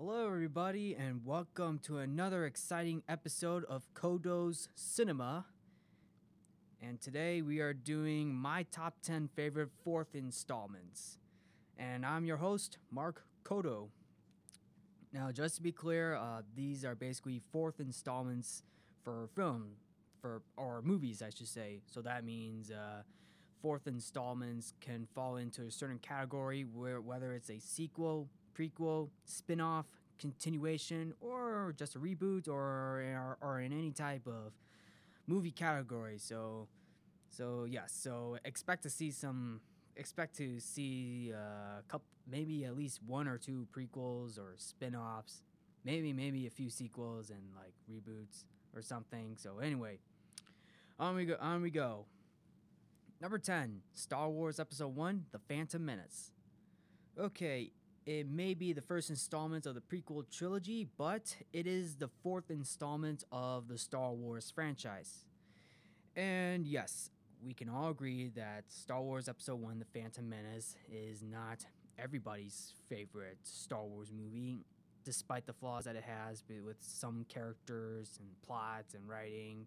Hello, everybody, and welcome to another exciting episode of Codo's Cinema. And today we are doing my top 10 favorite fourth installments. And I'm your host, Mark Codo. Now, just to be clear, uh, these are basically fourth installments for film, for or movies, I should say. So that means uh, fourth installments can fall into a certain category where whether it's a sequel, prequel, spin-off, continuation, or just a reboot, or or, or in any type of movie category. So, so yes, so expect to see some expect to see uh, a couple, maybe at least one or two prequels or spin-offs, maybe maybe a few sequels and like reboots or something. So anyway, on we go. On we go. Number 10, Star Wars Episode 1 The Phantom Menace. Okay, it may be the first installment of the prequel trilogy, but it is the fourth installment of the Star Wars franchise. And yes, we can all agree that Star Wars Episode 1 The Phantom Menace is not everybody's favorite Star Wars movie, despite the flaws that it has with some characters and plots and writing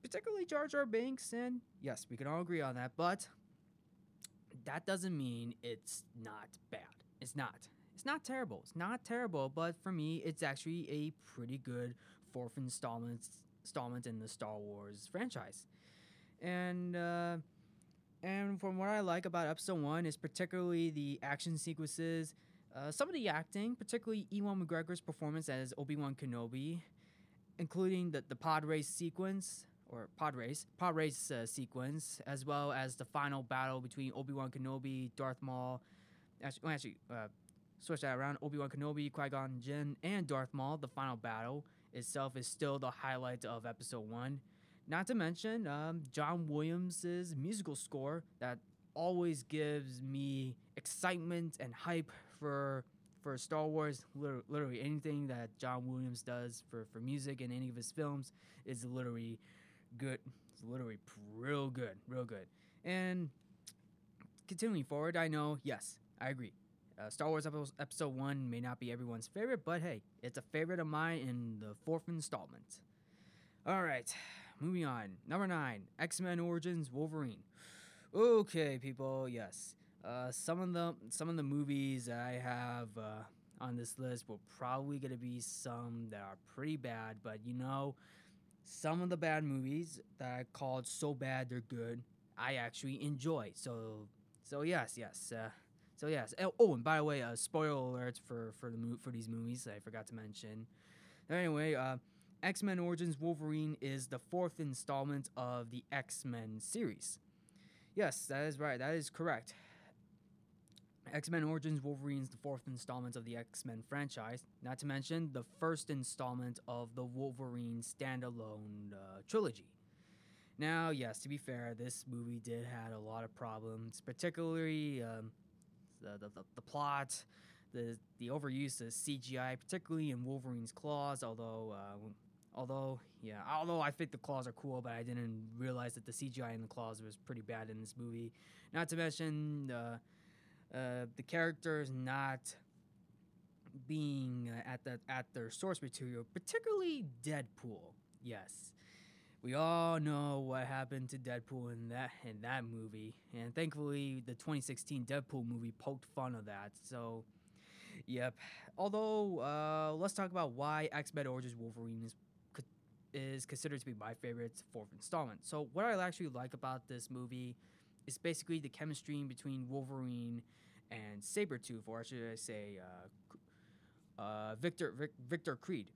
particularly Jar Jar Binks, and yes, we can all agree on that, but that doesn't mean it's not bad. It's not. It's not terrible. It's not terrible, but for me, it's actually a pretty good fourth installment installment in the Star Wars franchise. And uh, and from what I like about Episode One is particularly the action sequences, uh, some of the acting, particularly Ewan McGregor's performance as Obi Wan Kenobi, including the the pod race sequence or pod race, pod race uh, sequence, as well as the final battle between Obi Wan Kenobi, Darth Maul. Actually, actually uh, switch that around. Obi Wan Kenobi, Qui Gon Jinn, and Darth Maul. The final battle itself is still the highlight of Episode One. Not to mention um, John Williams's musical score that always gives me excitement and hype for for Star Wars. Literally anything that John Williams does for for music in any of his films is literally good. It's literally real good, real good. And continuing forward, I know, yes, I agree. Uh, Star Wars Episode 1 may not be everyone's favorite, but hey, it's a favorite of mine in the fourth installment. All right, moving on. Number 9 X Men Origins Wolverine. Okay, people, yes. Uh, some of the some of the movies I have uh, on this list will probably gonna be some that are pretty bad, but you know, some of the bad movies that I called so bad they're good, I actually enjoy. So, so yes, yes. Uh, so yes. Oh, oh, and by the way, uh, spoiler alerts for for the mo- for these movies I forgot to mention. Anyway, uh, X Men Origins Wolverine is the fourth installment of the X Men series. Yes, that is right. That is correct. X Men Origins Wolverine is the fourth installment of the X Men franchise, not to mention the first installment of the Wolverine standalone uh, trilogy. Now, yes, to be fair, this movie did had a lot of problems, particularly um, the, the, the, the, plot, the the overuse of CGI, particularly in Wolverine's claws. Although, uh, although yeah, although I think the claws are cool, but I didn't realize that the CGI in the claws was pretty bad in this movie. Not to mention. Uh, uh, the characters not being uh, at the at their source material, particularly Deadpool. Yes, we all know what happened to Deadpool in that in that movie, and thankfully the 2016 Deadpool movie poked fun of that. So, yep. Although, uh, let's talk about why X Men Origins Wolverine is is considered to be my favorite fourth installment. So, what I actually like about this movie is basically the chemistry between Wolverine and Sabretooth, or should I say, uh, uh, Victor Vic, Victor Creed,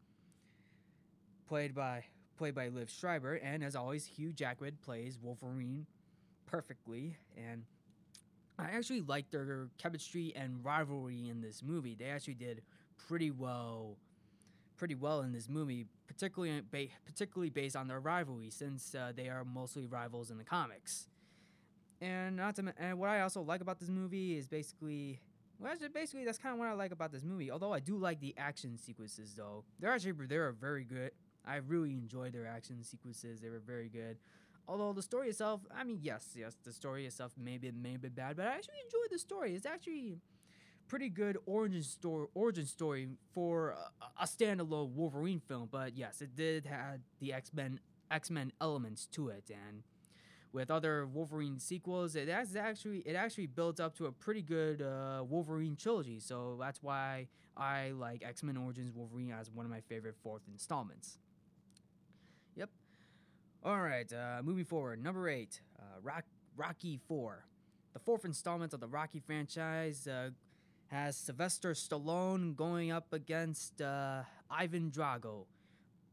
played by played by Liev Schreiber, and as always, Hugh Jackman plays Wolverine perfectly, and I actually like their chemistry and rivalry in this movie. They actually did pretty well, pretty well in this movie, particularly particularly based on their rivalry, since uh, they are mostly rivals in the comics. And not to and what I also like about this movie is basically well, actually, basically that's kind of what I like about this movie. Although I do like the action sequences, though they're actually they are very good. I really enjoyed their action sequences. They were very good. Although the story itself, I mean, yes, yes, the story itself may be may be bad, but I actually enjoyed the story. It's actually pretty good origin story origin story for a, a standalone Wolverine film. But yes, it did have the X Men X Men elements to it, and with other Wolverine sequels, it actually it actually builds up to a pretty good uh, Wolverine trilogy. So that's why I like X Men Origins Wolverine as one of my favorite fourth installments. All right, uh, moving forward, number eight, uh, Rock, Rocky Four, the fourth installment of the Rocky franchise. Uh, has Sylvester Stallone going up against uh, Ivan Drago,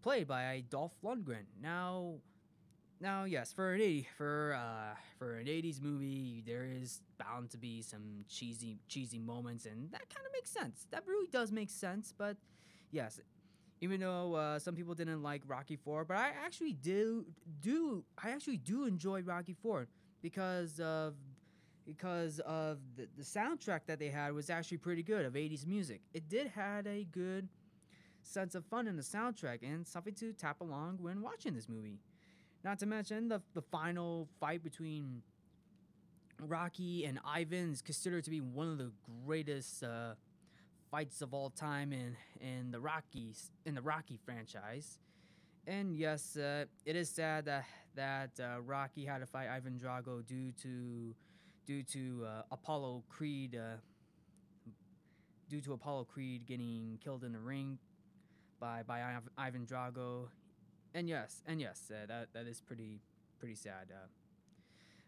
played by Dolph Lundgren. Now, now, yes, for an 80 for uh for an 80s movie, there is bound to be some cheesy cheesy moments and that kind of makes sense. That really does make sense, but yes, even though uh, some people didn't like Rocky 4, but I actually do do I actually do enjoy Rocky 4 because of because of the, the soundtrack that they had was actually pretty good of 80s music. It did had a good sense of fun in the soundtrack and something to tap along when watching this movie. Not to mention the the final fight between Rocky and Ivan is considered to be one of the greatest uh, fights of all time in in the Rockies in the Rocky franchise. And yes, uh, it is sad that that uh, Rocky had to fight Ivan Drago due to due to uh, Apollo Creed uh, due to Apollo Creed getting killed in the ring by by Iv- Ivan Drago and yes, and yes, uh, that that is pretty pretty sad. Uh,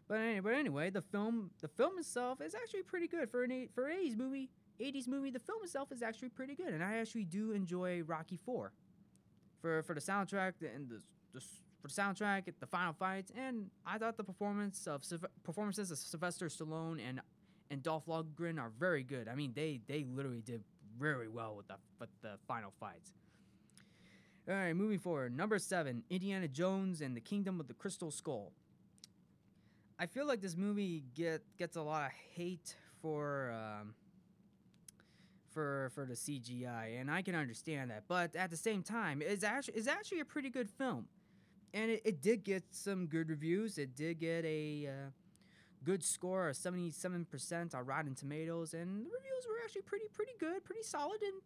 but anyway, but anyway, the film the film itself is actually pretty good for an for an 80s movie. 80s movie, the film itself is actually pretty good, and I actually do enjoy Rocky Four. For for the soundtrack and the, the for the soundtrack, the final fights, and I thought the performance of performances of Sylvester Stallone and and Dolph Lundgren are very good. I mean, they they literally did very well with the with the final fights. All right, moving forward. Number seven, Indiana Jones and the Kingdom of the Crystal Skull. I feel like this movie get gets a lot of hate for um, for for the CGI, and I can understand that. But at the same time, it's actually it's actually a pretty good film, and it, it did get some good reviews. It did get a uh, good score, of seventy seven percent on Rotten Tomatoes, and the reviews were actually pretty pretty good, pretty solid, and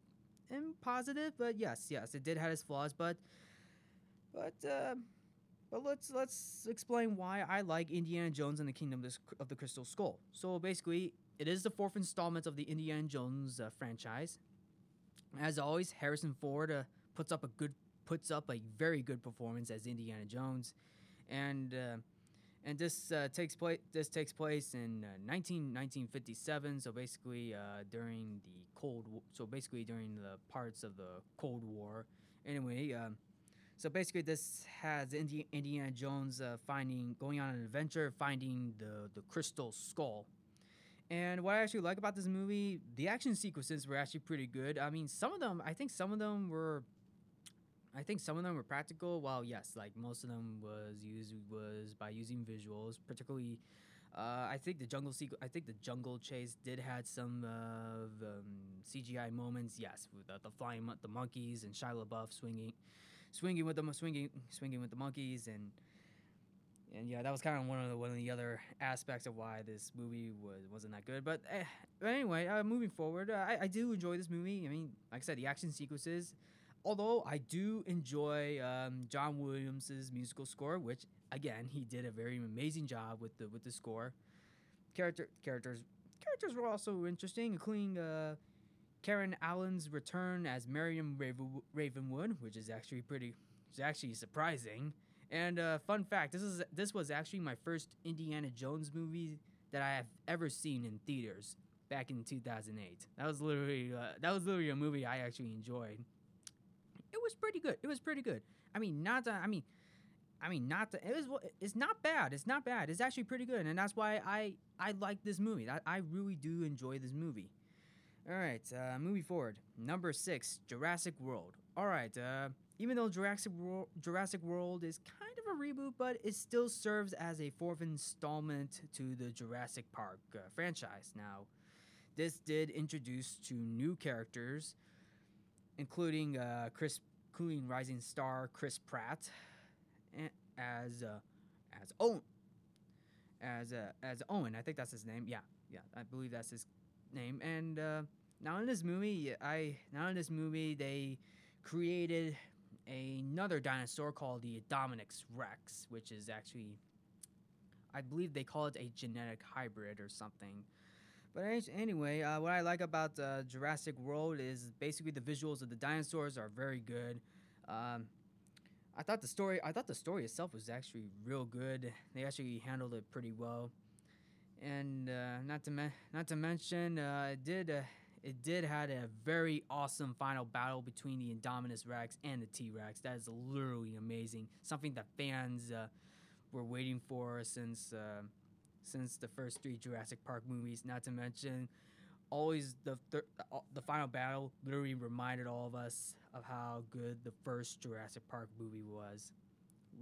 and positive, but yes, yes, it did have its flaws, but but uh, but let's let's explain why I like Indiana Jones and the Kingdom of the Crystal Skull. So basically, it is the fourth installment of the Indiana Jones uh, franchise. As always, Harrison Ford uh, puts up a good puts up a very good performance as Indiana Jones, and uh, and this uh, takes place. This takes place in uh, 19, 1957. So basically, uh, during the Cold. War, so basically, during the parts of the Cold War. Anyway, um, so basically, this has Indi- Indiana Jones uh, finding, going on an adventure, finding the the crystal skull. And what I actually like about this movie, the action sequences were actually pretty good. I mean, some of them, I think some of them were I think some of them were practical. While yes, like most of them was used was by using visuals, particularly. Uh, I think the jungle sequence. I think the jungle chase did had some uh, um, CGI moments. Yes, with the, the flying the monkeys and Shia LaBeouf swinging, swinging with them, swinging, swinging with the monkeys, and and yeah, that was kind of one of the one of the other aspects of why this movie was wasn't that good. But, eh, but anyway, uh, moving forward, uh, I I do enjoy this movie. I mean, like I said, the action sequences although I do enjoy um, John Williams's musical score, which again he did a very amazing job with the with the score. Character characters characters were also interesting, including uh, Karen Allen's return as Miriam Raven- Ravenwood, which is actually pretty, it's actually surprising. And uh, fun fact: this is this was actually my first Indiana Jones movie that I have ever seen in theaters back in 2008. That was literally uh, that was literally a movie I actually enjoyed it was pretty good. It was pretty good. I mean, not that. I mean, I mean, not that. It was. It's not bad. It's not bad. It's actually pretty good, and that's why I I like this movie. I, I really do enjoy this movie. All right, uh, moving forward. Number six, Jurassic World. All right, uh, even though Jurassic World, Jurassic World is kind of a reboot, but it still serves as a fourth installment to the Jurassic Park uh, franchise. Now, this did introduce two new characters including uh, Chris, including rising star Chris Pratt, as uh, as Owen, as uh, as Owen. I think that's his name. Yeah, yeah, I believe that's his name. And uh, now in this movie, I now in this movie they created another dinosaur called the Indominus Rex, which is actually, I believe they call it a genetic hybrid or something. But anyway, uh, what I like about uh, Jurassic World is basically the visuals of the dinosaurs are very good. Um, I thought the story, I thought the story itself was actually real good. They actually handled it pretty well, and uh, not to me- not to mention, uh, it did uh, it did had a very awesome final battle between the Indominus Rex and the T Rex. That is literally amazing. Something that fans uh, were waiting for since uh, since the first three Jurassic Park movies. Not to mention, always the thir- uh, the final battle literally reminded all of us of how good the first Jurassic Park movie was.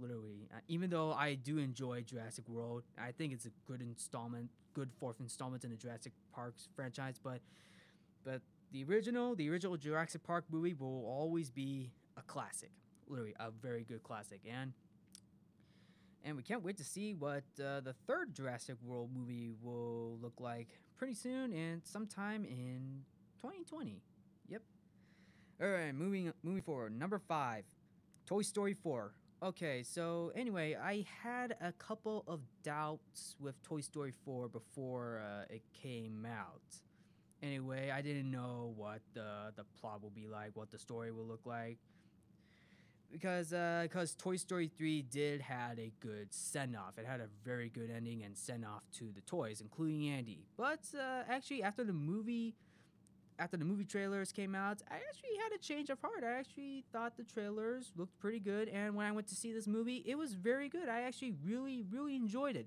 Literally, uh, even though I do enjoy Jurassic World, I think it's a good installment, good fourth installment in the Jurassic Parks franchise. But but the original, the original Jurassic Park movie will always be a classic. Literally, a very good classic. And and we can't wait to see what uh, the third Jurassic World movie will look like pretty soon and sometime in 2020. Yep. All right, moving moving forward. Number five, Toy Story 4. Okay, so anyway, I had a couple of doubts with Toy Story 4 before uh, it came out. Anyway, I didn't know what the the plot will be like, what the story will look like because because uh, Toy Story 3 did had a good send off. It had a very good ending and send off to the toys, including Andy. But uh, actually, after the movie, after the movie trailers came out, I actually had a change of heart. I actually thought the trailers looked pretty good, and when I went to see this movie, it was very good. I actually really really enjoyed it.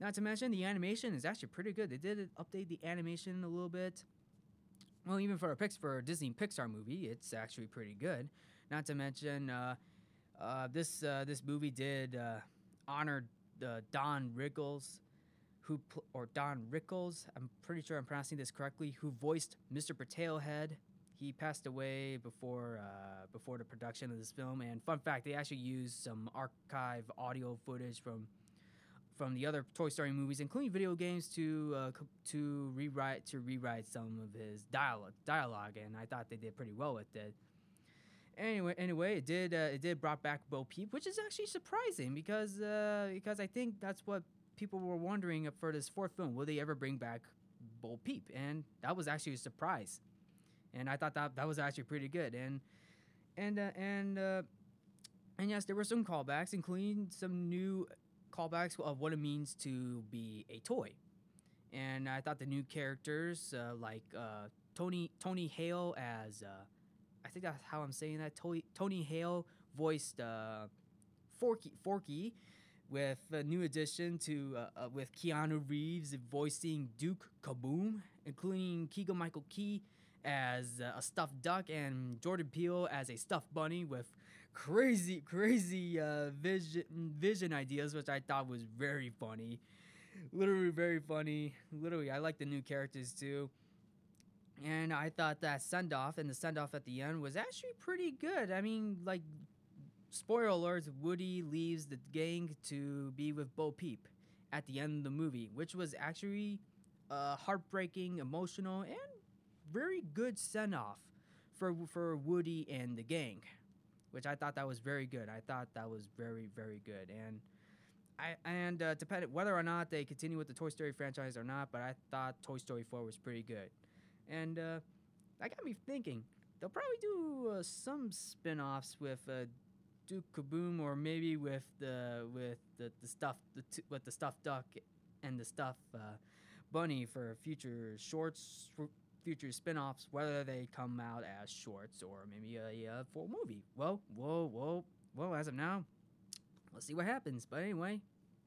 Not to mention the animation is actually pretty good. They did update the animation a little bit. Well, even for a Pix for a Disney Pixar movie, it's actually pretty good. Not to mention, uh, uh, this uh, this movie did uh, honor Don Rickles, who pl- or Don Rickles. I'm pretty sure I'm pronouncing this correctly. Who voiced Mr. Potato Head. He passed away before uh, before the production of this film. And fun fact, they actually used some archive audio footage from from the other Toy Story movies, including video games, to uh, to rewrite to rewrite some of his dialogue dialogue, and I thought they did pretty well with it anyway, anyway, it did uh, it did brought back Bo Peep, which is actually surprising because uh, because I think that's what people were wondering for this fourth film. Will they ever bring back Bo Peep? And that was actually a surprise, and I thought that that was actually pretty good. And and uh, and uh, and yes, there were some callbacks, including some new callbacks of what it means to be a toy. And I thought the new characters uh, like uh, Tony Tony Hale as uh, I think that's how I'm saying that. Tony, Tony Hale voiced uh, Forky, Forky with a new addition to uh, uh, with Keanu Reeves voicing Duke Kaboom, including Keegan Michael Key as a stuffed duck and Jordan Peele as a stuffed bunny with crazy, crazy uh, vision vision ideas, which I thought was very funny. Literally very funny. Literally, I like the new characters too. And I thought that send off and the send off at the end was actually pretty good. I mean, like, spoiler alerts Woody leaves the gang to be with Bo Peep at the end of the movie, which was actually uh, heartbreaking, emotional, and very good send off for, for Woody and the gang, which I thought that was very good. I thought that was very, very good. And. I, and uh, depending whether or not they continue with the Toy Story franchise or not, but I thought Toy Story 4 was pretty good. And uh, that got me thinking. They'll probably do uh, some spin-offs with uh, Duke Kaboom, or maybe with the with the, the stuff the t- with the stuffed duck and the stuff uh, bunny for future shorts, future spin-offs, whether they come out as shorts or maybe a, a full movie. Well, whoa, whoa, well, as of now, let's see what happens. But anyway,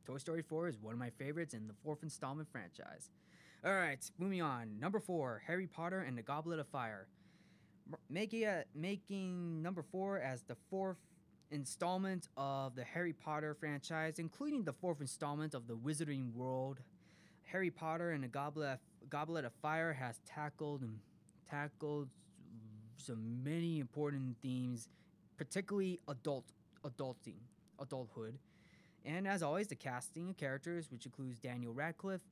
Toy Story 4 is one of my favorites in the fourth installment franchise. All right, moving on. Number four, Harry Potter and the Goblet of Fire. Making uh, making number four as the fourth installment of the Harry Potter franchise, including the fourth installment of the Wizarding World. Harry Potter and the Goblet of, Goblet of Fire has tackled tackled some many important themes, particularly adult adulting, adulthood. And as always, the casting of characters, which includes Daniel Radcliffe,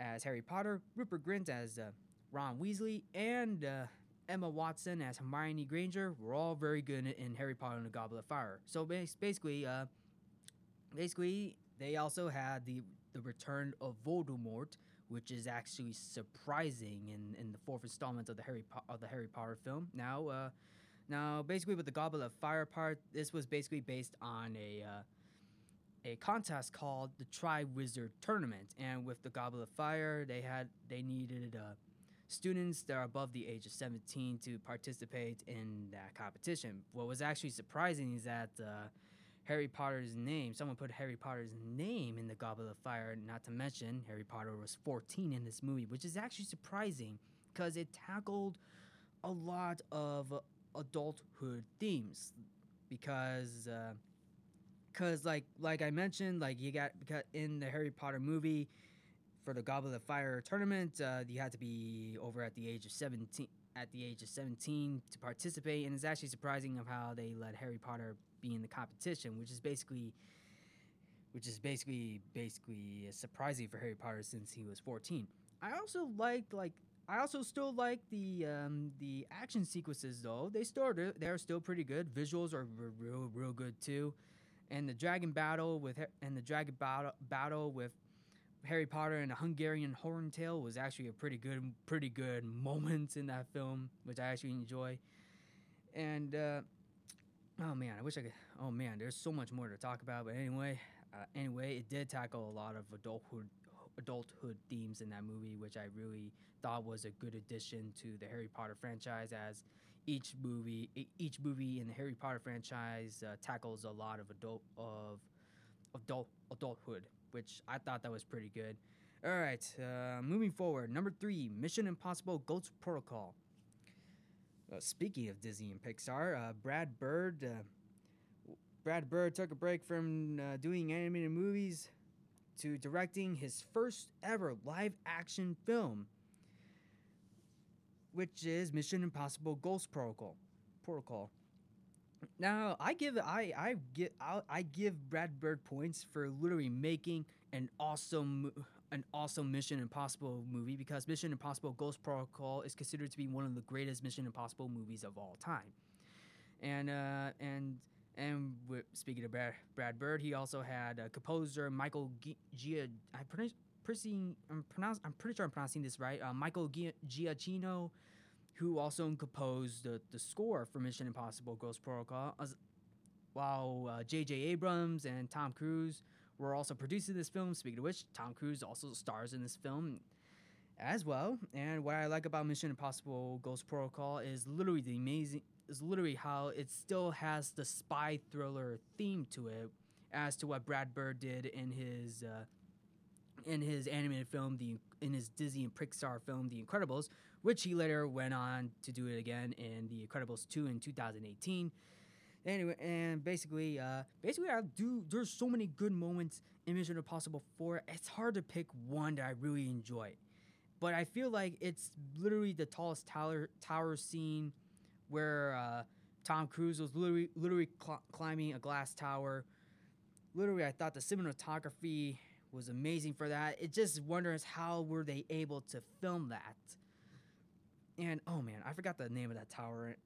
as Harry Potter, Rupert Grint as uh, Ron Weasley, and uh, Emma Watson as Hermione Granger were all very good in Harry Potter and the Goblet of Fire. So basically, uh, basically they also had the the return of Voldemort, which is actually surprising in, in the fourth installment of the Harry po- of the Harry Potter film. Now, uh, now basically with the Goblet of Fire part, this was basically based on a uh, a contest called the Triwizard Tournament, and with the Goblet of Fire, they had they needed uh, students that are above the age of 17 to participate in that competition. What was actually surprising is that uh, Harry Potter's name, someone put Harry Potter's name in the Goblet of Fire, not to mention Harry Potter was 14 in this movie, which is actually surprising because it tackled a lot of adulthood themes. Because because like like I mentioned like you got because in the Harry Potter movie for the Goblet of Fire tournament uh, you had to be over at the age of 17 at the age of 17 to participate and it's actually surprising of how they let Harry Potter be in the competition which is basically which is basically basically surprising for Harry Potter since he was 14 I also liked like I also still like the um, the action sequences though. They still they're still pretty good. Visuals are real real good too, and the dragon battle with and the dragon battle battle with Harry Potter and the Hungarian Horntail was actually a pretty good pretty good moment in that film, which I actually enjoy. And uh, oh man, I wish I could. Oh man, there's so much more to talk about. But anyway, uh, anyway, it did tackle a lot of adulthood adulthood themes in that movie, which I really thought was a good addition to the Harry Potter franchise. As each movie, each movie in the Harry Potter franchise uh, tackles a lot of adult of adult adulthood, which I thought that was pretty good. All right, uh, moving forward. Number three, Mission Impossible: Ghost Protocol. Uh, speaking of Disney and Pixar, uh, Brad Bird. Brad Bird took a break from doing animated movies to directing his first ever live action film, which is Mission Impossible Ghost Protocol. Protocol. Now, I give I I give I, I give Brad Bird points for literally making an awesome an awesome Mission Impossible movie because Mission Impossible Ghost Protocol is considered to be one of the greatest Mission Impossible movies of all time. And uh, and and with, speaking of Brad, Brad Bird, he also had uh, composer Michael Gia. I pronounce, I'm, pronounce, I'm pretty sure I'm pronouncing this right. Uh, Michael G- Giacchino, who also composed the, the score for Mission Impossible: Ghost Protocol. As, while J.J. Uh, Abrams and Tom Cruise were also producing this film. Speaking of which, Tom Cruise also stars in this film as well. And what I like about Mission Impossible: Ghost Protocol is literally the amazing is literally how it still has the spy thriller theme to it, as to what Brad Bird did in his uh, in his animated film, the in his Disney and Pixar film, The Incredibles, which he later went on to do it again in The Incredibles 2 in 2018. Anyway, and basically, uh, basically, I do. There's so many good moments in Mission Impossible 4. It's hard to pick one that I really enjoy, but I feel like it's literally the tallest tower tower scene where uh, Tom Cruise was literally, literally cl- climbing a glass tower. Literally, I thought the cinematography was amazing for that. It just wonders how were they able to film that. And oh man, I forgot the name of that tower.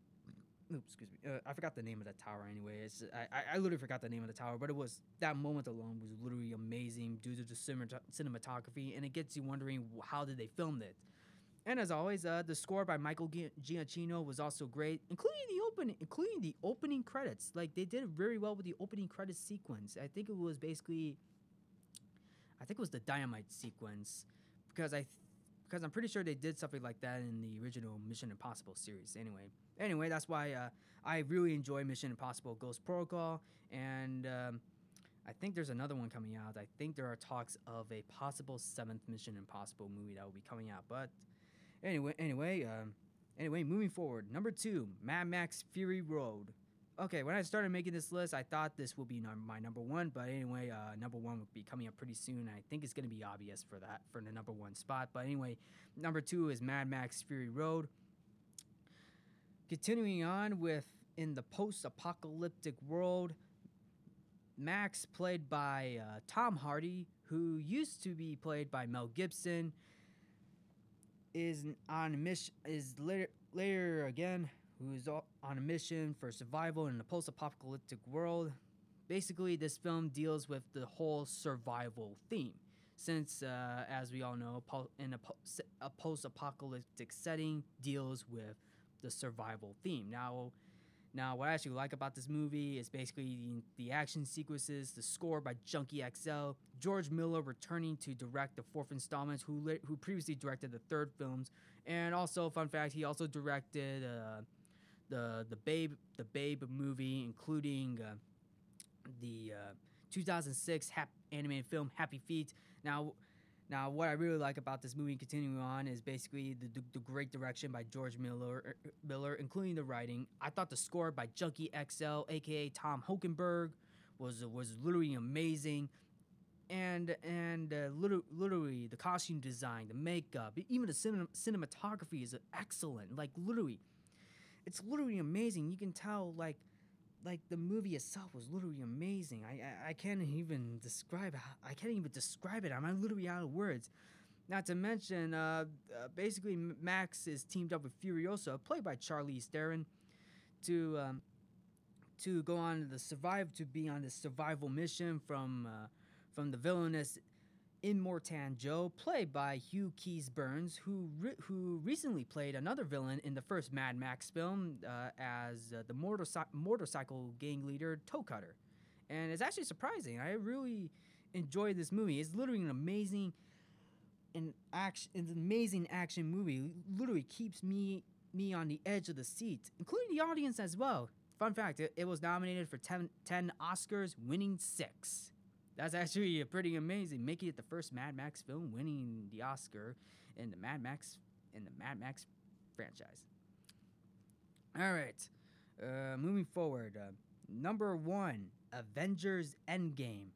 Oops, excuse me. Uh, I forgot the name of that tower. Anyway, I, I literally forgot the name of the tower, but it was that moment alone was literally amazing due to the cinematography, and it gets you wondering how did they film it. And as always, uh, the score by Michael Giacchino was also great, including the opening, including the opening credits. Like they did very well with the opening credits sequence. I think it was basically, I think it was the dynamite sequence, because I, th- because I'm pretty sure they did something like that in the original Mission Impossible series. Anyway, anyway, that's why uh, I really enjoy Mission Impossible Ghost Protocol, and um, I think there's another one coming out. I think there are talks of a possible seventh Mission Impossible movie that will be coming out, but Anyway, anyway, um, anyway, moving forward. Number two, Mad Max Fury Road. Okay, when I started making this list, I thought this would be num- my number one, but anyway, uh, number one would be coming up pretty soon. I think it's gonna be obvious for that for the number one spot. But anyway, number two is Mad Max Fury Road. Continuing on with in the post-apocalyptic world, Max, played by uh, Tom Hardy, who used to be played by Mel Gibson, is on mission. Is later later again, who is on a mission for survival in a post-apocalyptic world. Basically, this film deals with the whole survival theme, since, uh, as we all know, in a, a post-apocalyptic setting deals with the survival theme. Now, now, what I actually like about this movie is basically the, the action sequences, the score by Junkie XL, George Miller returning to direct the fourth installment, who lit, who previously directed the third films, and also fun fact, he also directed uh, the the Babe the Babe movie, including uh, the uh, 2006 hap- animated film Happy Feet. Now, now, what I really like about this movie, continuing on, is basically the, the, the great direction by George Miller, er, Miller, including the writing. I thought the score by Junkie XL, aka Tom Hokenberg, was was literally amazing, and and uh, literally, literally the costume design, the makeup, even the cinem- cinematography is excellent. Like literally, it's literally amazing. You can tell like like the movie itself was literally amazing. I I, I can't even describe how, I can't even describe it. I'm literally out of words. Not to mention, uh, uh, basically Max is teamed up with Furiosa, played by Charlize Theron, to um, to go on the survive to be on the survival mission from uh, from the villainous Immortan Joe, played by Hugh Keays-Byrne, who re- who recently played another villain in the first Mad Max film uh, as uh, the motorci- motorcycle gang leader Toe Cutter, and it's actually surprising. I really enjoyed this movie. It's literally an amazing, an action, an amazing action movie. Literally keeps me me on the edge of the seat, including the audience as well. Fun fact: it, it was nominated for 10, 10 Oscars, winning six. That's actually pretty amazing, making it the first Mad Max film winning the Oscar in the Mad Max in the Mad Max franchise. All right, uh, moving forward, uh, number one, Avengers Endgame.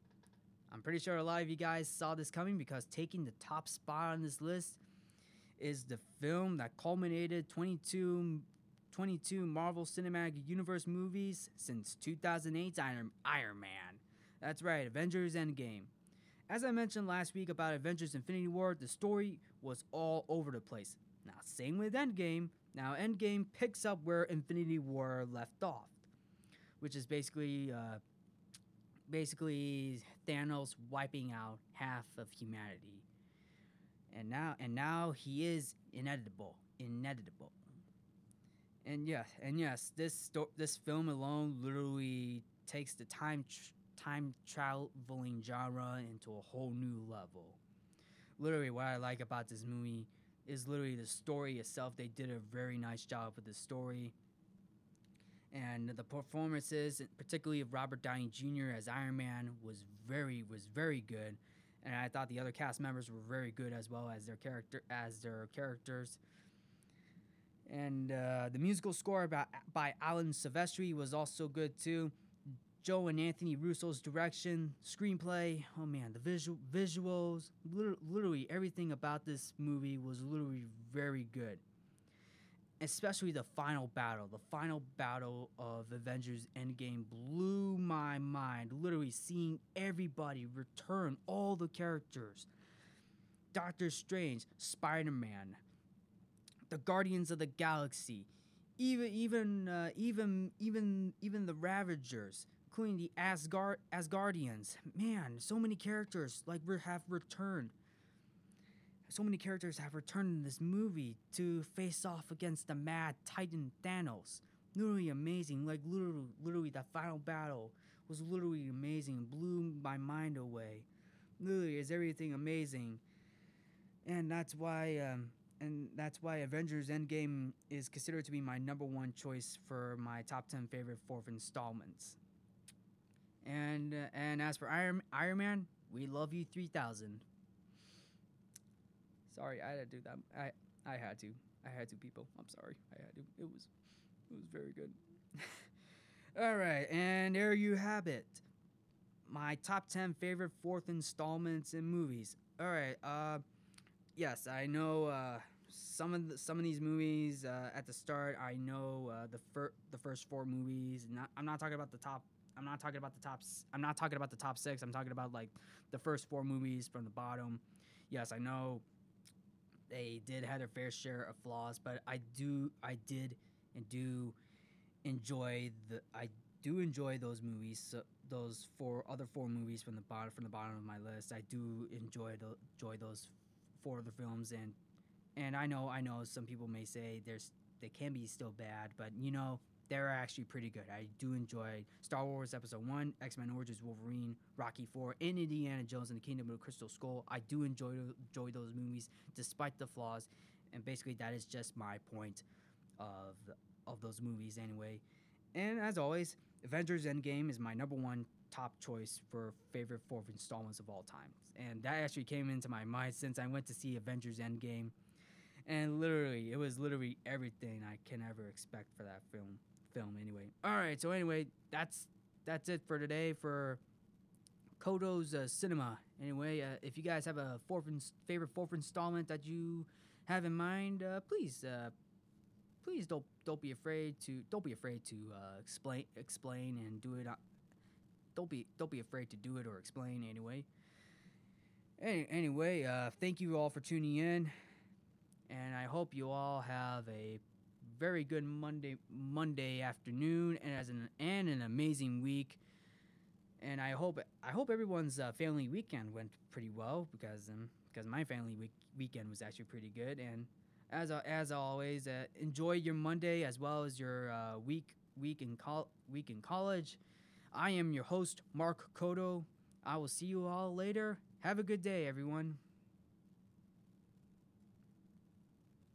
I'm pretty sure a lot of you guys saw this coming because taking the top spot on this list is the film that culminated 22, 22 Marvel Cinematic Universe movies since 2008's Iron, Iron Man. That's right, Avengers Endgame. As I mentioned last week about Avengers Infinity War, the story was all over the place. Now, same with Endgame. Now, Endgame picks up where Infinity War left off, which is basically, uh, basically Thanos wiping out half of humanity. And now, and now he is inedible, inedible. And yes, and yes, this sto- this film alone literally takes the time tr- time traveling genre into a whole new level. Literally, what I like about this movie is literally the story itself. They did a very nice job with the story. And the performances, particularly of Robert Downey Jr. as Iron Man, was very was very good. And I thought the other cast members were very good as well as their character as their characters. And uh, the musical score by, by Alan Silvestri was also good too. Joe and Anthony Russo's direction, screenplay, oh man, the visual visuals, lit- literally everything about this movie was literally very good. Especially the final battle. The final battle of Avengers Endgame blew my mind. Literally seeing everybody return, all the characters. Doctor Strange, Spider-Man, the Guardians of the Galaxy, even even uh, even even even the Ravagers, including the Asgard Asgardians. Man, so many characters like re- have returned. So many characters have returned in this movie to face off against the mad Titan Thanos. Literally amazing. Like literally, literally that final battle was literally amazing. Blew my mind away. Literally, is everything amazing. And that's why, um, and that's why Avengers Endgame is considered to be my number one choice for my top ten favorite fourth installments. And uh, and as for Iron Iron Man, we love you three thousand. Sorry, I had to do that. I I had to. I had to, people. I'm sorry. I had to. It was it was very good. All right, and there you have it. My top 10 favorite fourth installments in movies. All right, uh yes, I know uh some of the, some of these movies uh, at the start. I know uh, the fir- the first four movies. Not, I'm not talking about the top I'm not talking about the top. I'm not talking about the top six. I'm talking about like the first four movies from the bottom. Yes, I know they did have their fair share of flaws, but I do, I did, and do enjoy the. I do enjoy those movies. So those four other four movies from the bottom from the bottom of my list. I do enjoy the, enjoy those four other films, and and I know I know some people may say there's they can be still bad, but you know they're actually pretty good. I do enjoy Star Wars Episode One, X Men Origins Wolverine, Rocky Four, and Indiana Jones and the Kingdom of the Crystal Skull. I do enjoy enjoy those movies despite the flaws, and basically that is just my point of of those movies anyway. And as always, Avengers Endgame is my number one top choice for favorite fourth installments of all time. And that actually came into my mind since I went to see Avengers Endgame. And literally, it was literally everything I can ever expect for that film. Film anyway. All right, so anyway, that's that's it for today for Codo's uh, Cinema. Anyway, uh, if you guys have a fourth ins- favorite fourth installment that you have in mind, uh, please uh, please don't don't be afraid to don't be afraid to uh, explain explain and do it. Uh, don't be don't be afraid to do it or explain anyway. Any, anyway, uh, thank you all for tuning in, and I hope you all have a very good Monday Monday afternoon and as an and an amazing week. And I hope I hope everyone's uh, family weekend went pretty well because um, because my family week, weekend was actually pretty good and as uh, as always, uh, enjoy your Monday as well as your uh, week week in col- week in college. I am your host, Mark Codo. I will see you all later. Have a good day, everyone.